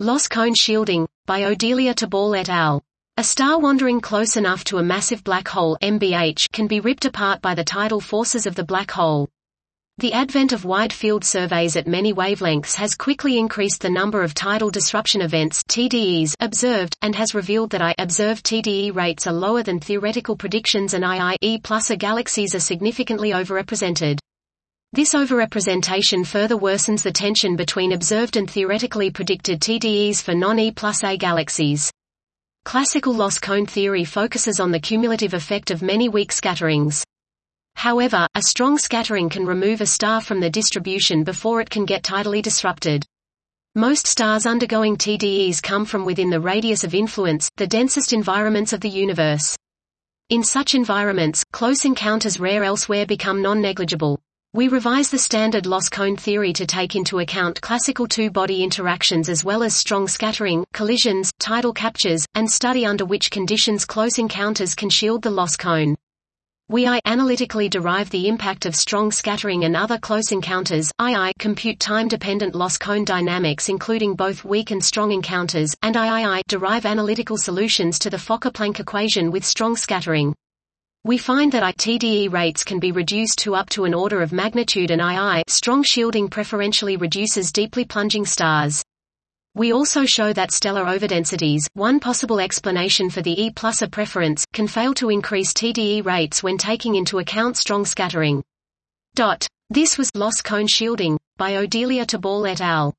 Loss cone shielding, by Odelia Teboul et al. A star wandering close enough to a massive black hole MBH can be ripped apart by the tidal forces of the black hole. The advent of wide-field surveys at many wavelengths has quickly increased the number of tidal disruption events TDEs observed, and has revealed that I observed TDE rates are lower than theoretical predictions and IIE plus A galaxies are significantly overrepresented. This overrepresentation further worsens the tension between observed and theoretically predicted TDEs for non-E plus A galaxies. Classical loss cone theory focuses on the cumulative effect of many weak scatterings. However, a strong scattering can remove a star from the distribution before it can get tidally disrupted. Most stars undergoing TDEs come from within the radius of influence, the densest environments of the universe. In such environments, close encounters rare elsewhere become non-negligible. We revise the standard loss cone theory to take into account classical two-body interactions as well as strong scattering, collisions, tidal captures, and study under which conditions close encounters can shield the loss cone. We I analytically derive the impact of strong scattering and other close encounters, II compute time-dependent loss cone dynamics including both weak and strong encounters, and III derive analytical solutions to the Fokker-Planck equation with strong scattering. We find that ITDE rates can be reduced to up to an order of magnitude and II strong shielding preferentially reduces deeply plunging stars. We also show that stellar overdensities, one possible explanation for the E plus A preference, can fail to increase TDE rates when taking into account strong scattering. Dot. This was Loss Cone Shielding, by Odelia Teboul et al.